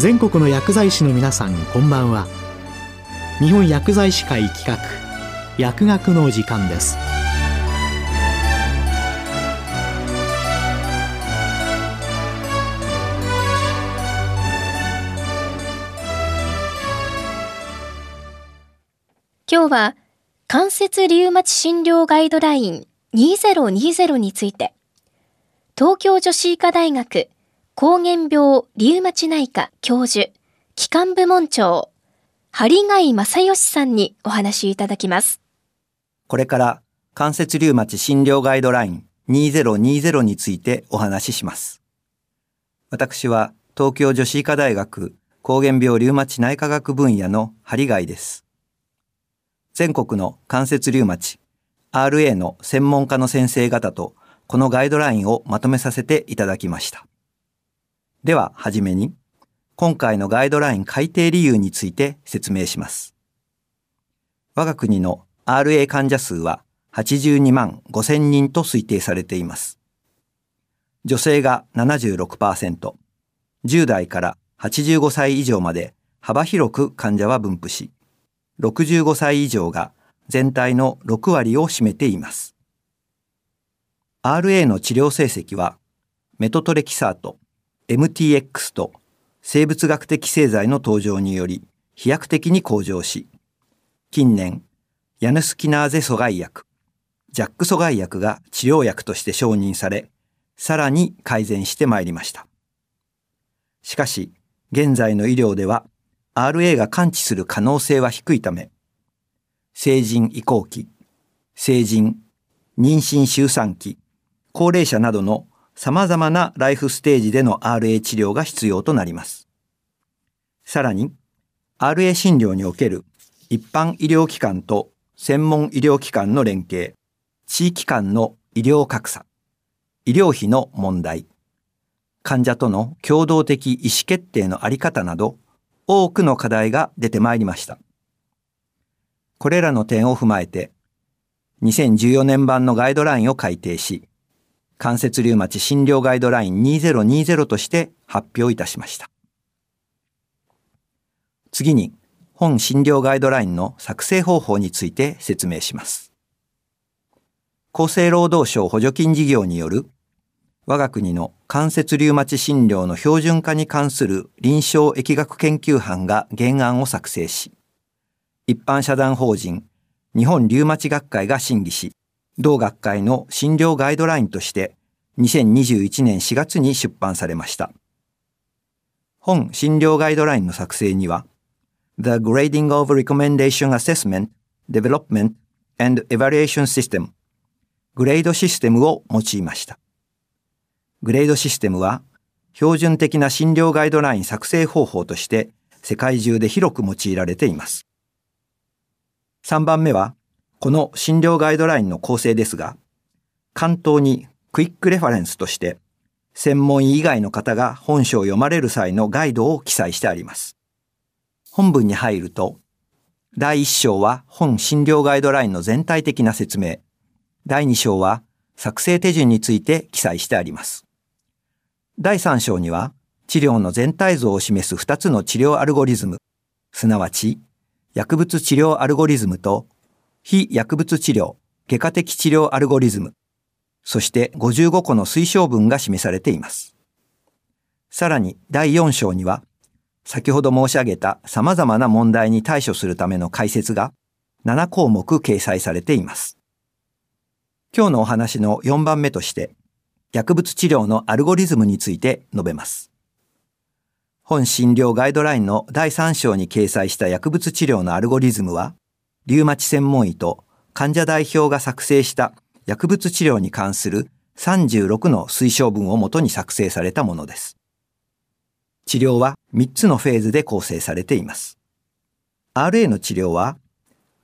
全国の薬剤師の皆さんこんばんは。日本薬剤師会企画薬学の時間です。今日は関節リウマチ診療ガイドライン2020について東京女子医科大学膠原病リウマチ内科教授機関部門長針貝正義さんにお話いただきます。これから関節リウマチ診療ガイドライン2020についてお話しします。私は東京女子医科大学膠原病リウマチ内科学分野の針貝です。全国の関節リウマチ RA の専門家の先生方とこのガイドラインをまとめさせていただきました。では、はじめに、今回のガイドライン改定理由について説明します。我が国の RA 患者数は82万5000人と推定されています。女性が76%、10代から85歳以上まで幅広く患者は分布し、65歳以上が全体の6割を占めています。RA の治療成績はメトトレキサート、MTX と生物学的製剤の登場により飛躍的に向上し、近年、ヤヌスキナーゼ阻害薬、ジャック阻害薬が治療薬として承認され、さらに改善してまいりました。しかし、現在の医療では RA が感知する可能性は低いため、成人移行期、成人、妊娠周産期、高齢者などの様々なライフステージでの RA 治療が必要となります。さらに、RA 診療における一般医療機関と専門医療機関の連携、地域間の医療格差、医療費の問題、患者との共同的意思決定のあり方など、多くの課題が出てまいりました。これらの点を踏まえて、2014年版のガイドラインを改定し、関節リウマチ診療ガイドライン2020として発表いたしました。次に、本診療ガイドラインの作成方法について説明します。厚生労働省補助金事業による我が国の関節リウマチ診療の標準化に関する臨床疫学研究班が原案を作成し、一般社団法人日本リウマチ学会が審議し、同学会の診療ガイドラインとして2021年4月に出版されました。本診療ガイドラインの作成には、The Grading of Recommendation Assessment, Development and Evaluation System GRADE システムを用いました。グレードシステムは標準的な診療ガイドライン作成方法として世界中で広く用いられています。3番目は、この診療ガイドラインの構成ですが、巻頭に Quick Reference として、専門医以外の方が本書を読まれる際のガイドを記載してあります。本文に入ると、第1章は本診療ガイドラインの全体的な説明、第2章は作成手順について記載してあります。第3章には、治療の全体像を示す2つの治療アルゴリズム、すなわち、薬物治療アルゴリズムと、非薬物治療、外科的治療アルゴリズム、そして55個の推奨文が示されています。さらに第4章には、先ほど申し上げた様々な問題に対処するための解説が7項目掲載されています。今日のお話の4番目として、薬物治療のアルゴリズムについて述べます。本診療ガイドラインの第3章に掲載した薬物治療のアルゴリズムは、リウマチ専門医と患者代表が作成した薬物治療に関する36の推奨文をもとに作成されたものです。治療は3つのフェーズで構成されています。RA の治療は、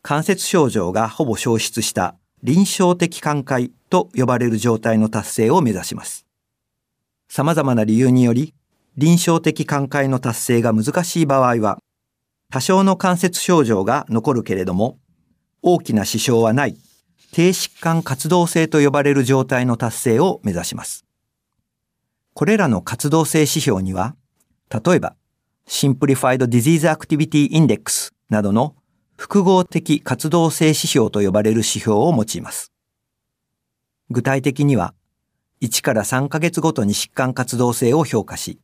関節症状がほぼ消失した臨床的寛解と呼ばれる状態の達成を目指します。様々な理由により、臨床的寛解の達成が難しい場合は、多少の関節症状が残るけれども、大きな支障はない、低疾患活動性と呼ばれる状態の達成を目指します。これらの活動性指標には、例えば、Simplified Disease Activity Index などの複合的活動性指標と呼ばれる指標を用います。具体的には、1から3ヶ月ごとに疾患活動性を評価し、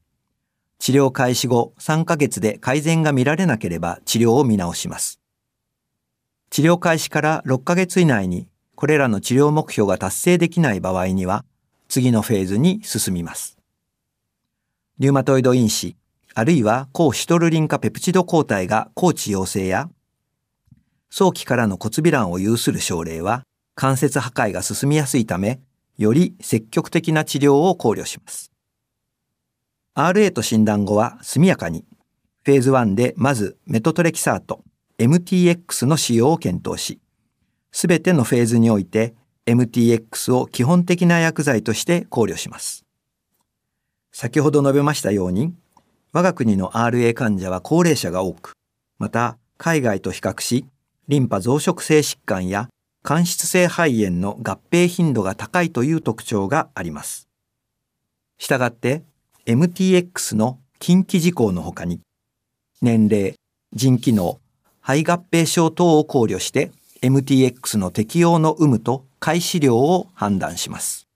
治療開始後3ヶ月で改善が見られなければ治療を見直します。治療開始から6ヶ月以内にこれらの治療目標が達成できない場合には、次のフェーズに進みます。リューマトイド因子、あるいは抗シトルリン化ペプチド抗体が抗治陽性や、早期からの骨鼻卵を有する症例は、関節破壊が進みやすいため、より積極的な治療を考慮します。RA と診断後は速やかに、フェーズ1でまずメトトレキサート、MTX の使用を検討し、すべてのフェーズにおいて MTX を基本的な薬剤として考慮します。先ほど述べましたように、我が国の RA 患者は高齢者が多く、また海外と比較し、リンパ増殖性疾患や間質性肺炎の合併頻度が高いという特徴があります。したがって MTX の近畿事項のほかに、年齢、腎機能、肺合併症等を考慮して MTX の適用の有無と開始量を判断します。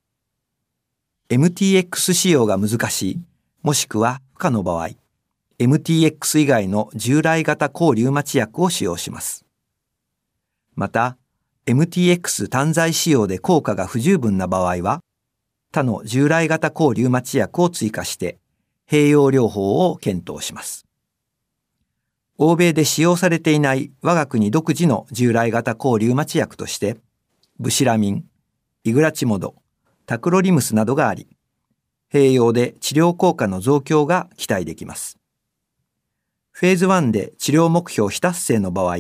MTX 使用が難しい、もしくは不可の場合、MTX 以外の従来型抗リウマチ薬を使用します。また、MTX 単剤使用で効果が不十分な場合は、他の従来型抗リウマチ薬を追加して、併用療法を検討します。欧米で使用されていない我が国独自の従来型抗リウマチ薬として、ブシラミン、イグラチモド、タクロリムスなどがあり、併用で治療効果の増強が期待できます。フェーズ1で治療目標非達成の場合、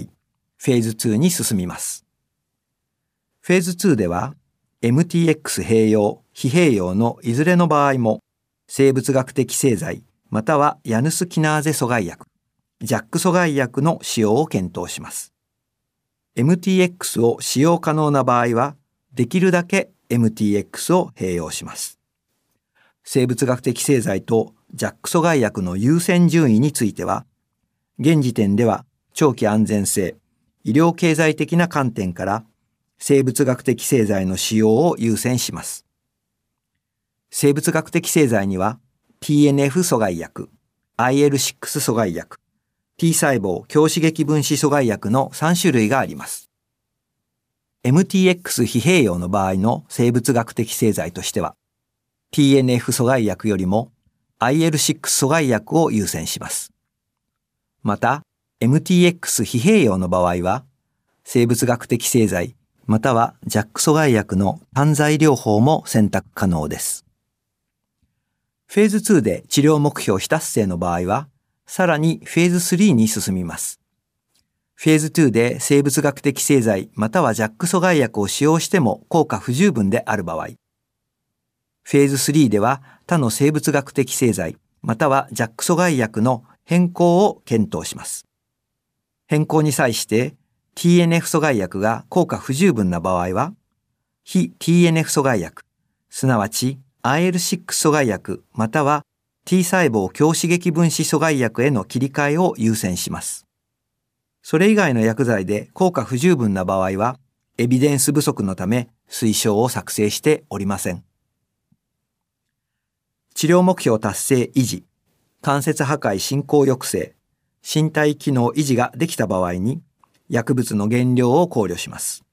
フェーズ2に進みます。フェーズ2では、MTX 併用、非併用のいずれの場合も、生物学的製剤、またはヤヌスキナーゼ阻害薬、ジャック阻害薬の使用を検討します。MTX を使用可能な場合は、できるだけ MTX を併用します。生物学的製剤とジャック阻害薬の優先順位については、現時点では長期安全性、医療経済的な観点から生物学的製剤の使用を優先します。生物学的製剤には TNF 阻害薬、IL6 阻害薬、T 細胞強刺激分子阻害薬の3種類があります。MTX 非併用の場合の生物学的製剤としては、TNF 阻害薬よりも IL6 阻害薬を優先します。また、MTX 非併用の場合は、生物学的製剤またはジャック阻害薬の単剤療法も選択可能です。フェーズ2で治療目標非達成の場合は、さらにフェーズ3に進みます。フェーズ2で生物学的製剤またはジャック阻害薬を使用しても効果不十分である場合、フェーズ3では他の生物学的製剤またはジャック阻害薬の変更を検討します。変更に際して TNF 阻害薬が効果不十分な場合は、非 TNF 阻害薬、すなわち IL6 阻害薬または T 細胞強刺激分子阻害薬への切り替えを優先します。それ以外の薬剤で効果不十分な場合は、エビデンス不足のため推奨を作成しておりません。治療目標達成維持、関節破壊進行抑制、身体機能維持ができた場合に、薬物の減量を考慮します。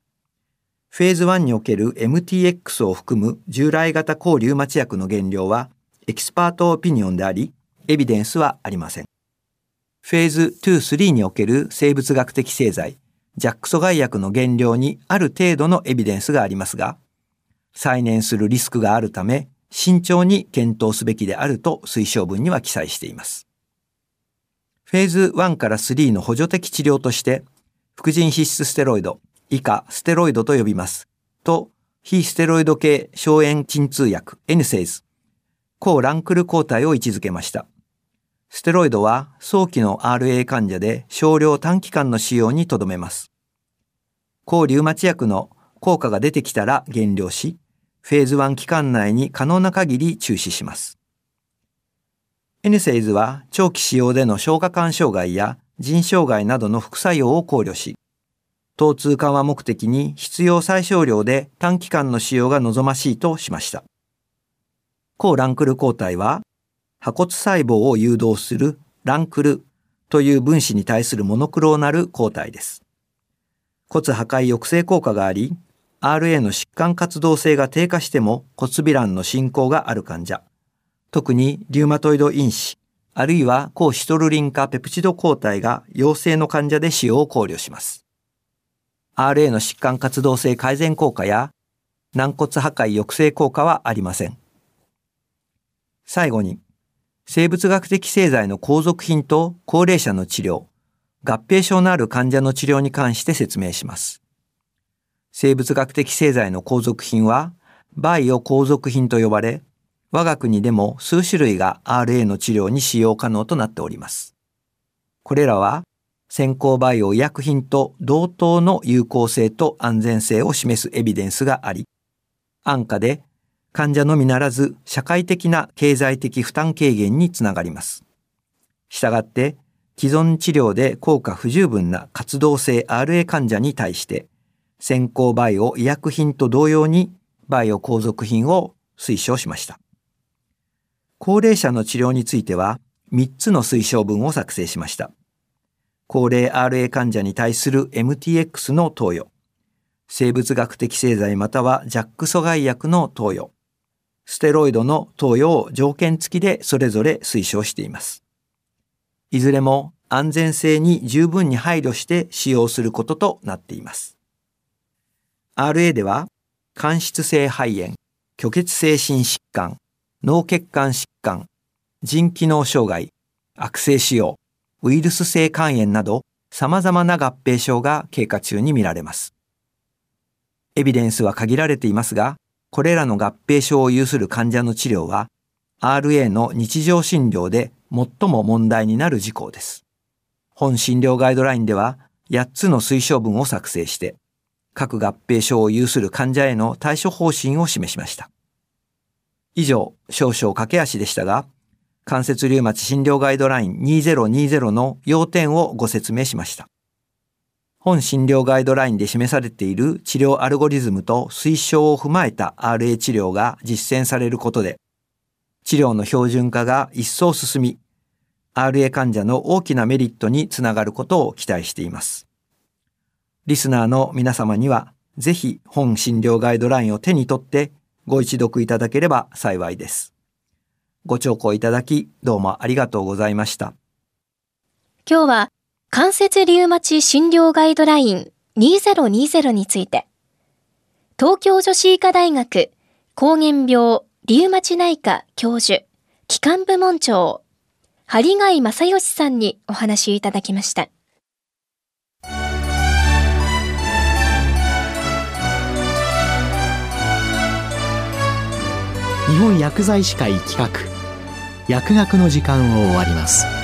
フェーズ1における MTX を含む従来型抗リウマチ薬の減量は expert opinion であり、エビデンスはありません。フェーズ2、3における生物学的製剤、ジャック阻害薬の原料にある程度のエビデンスがありますが、再燃するリスクがあるため、慎重に検討すべきであると推奨文には記載しています。フェーズ1から3の補助的治療として、副腎皮質ステロイド、以下ステロイドと呼びます。と、非ステロイド系消炎鎮痛薬、エヌセイズ、抗ランクル抗体を位置づけました。ステロイドは早期の RA 患者で少量短期間の使用にとどめます。抗リウマチ薬の効果が出てきたら減量し、フェーズ1期間内に可能な限り中止します。エネセイズは長期使用での消化管障害や腎障害などの副作用を考慮し、疼痛緩和目的に必要最小量で短期間の使用が望ましいとしました。抗ランクル抗体は、破骨細胞を誘導するランクルという分子に対するモノクローナル抗体です。骨破壊抑制効果があり、RA の疾患活動性が低下しても骨微卵の進行がある患者、特にリウマトイド因子、あるいは抗シトルリン化ペプチド抗体が陽性の患者で使用を考慮します。RA の疾患活動性改善効果や軟骨破壊抑制効果はありません。最後に、生物学的製剤の後続品と高齢者の治療、合併症のある患者の治療に関して説明します。生物学的製剤の後続品は、バイオ後続品と呼ばれ、我が国でも数種類が RA の治療に使用可能となっております。これらは、先行バイオ医薬品と同等の有効性と安全性を示すエビデンスがあり、安価で患者のみならず社会的な経済的負担軽減につながります。したがって、既存治療で効果不十分な活動性 RA 患者に対して、先行バイオ医薬品と同様にバイオ後続品を推奨しました。高齢者の治療については3つの推奨文を作成しました。高齢 RA 患者に対する MTX の投与、生物学的製剤またはジャック阻害薬の投与、ステロイドの投与を条件付きでそれぞれ推奨しています。いずれも安全性に十分に配慮して使用することとなっています。RA では、間質性肺炎、虚血性心疾患、脳血管疾患、腎機能障害、悪性腫瘍、ウイルス性肝炎など様々な合併症が経過中に見られます。エビデンスは限られていますが、これらの合併症を有する患者の治療は、RA の日常診療で最も問題になる事項です。本診療ガイドラインでは、8つの推奨文を作成して、各合併症を有する患者への対処方針を示しました。以上、少々駆け足でしたが、関節リウマチ診療ガイドライン2020の要点をご説明しました。本診療ガイドラインで示されている治療アルゴリズムと推奨を踏まえた RA 治療が実践されることで、治療の標準化が一層進み、RA 患者の大きなメリットにつながることを期待しています。リスナーの皆様には、ぜひ本診療ガイドラインを手に取ってご一読いただければ幸いです。ご聴講いただき、どうもありがとうございました。今日は関節リウマチ診療ガイドライン2020について、東京女子医科大学膠原病リウマチ内科教授、機関部門長、針貝正義さんにお話いただきました。日本薬剤師会企画薬学の時間を終わります。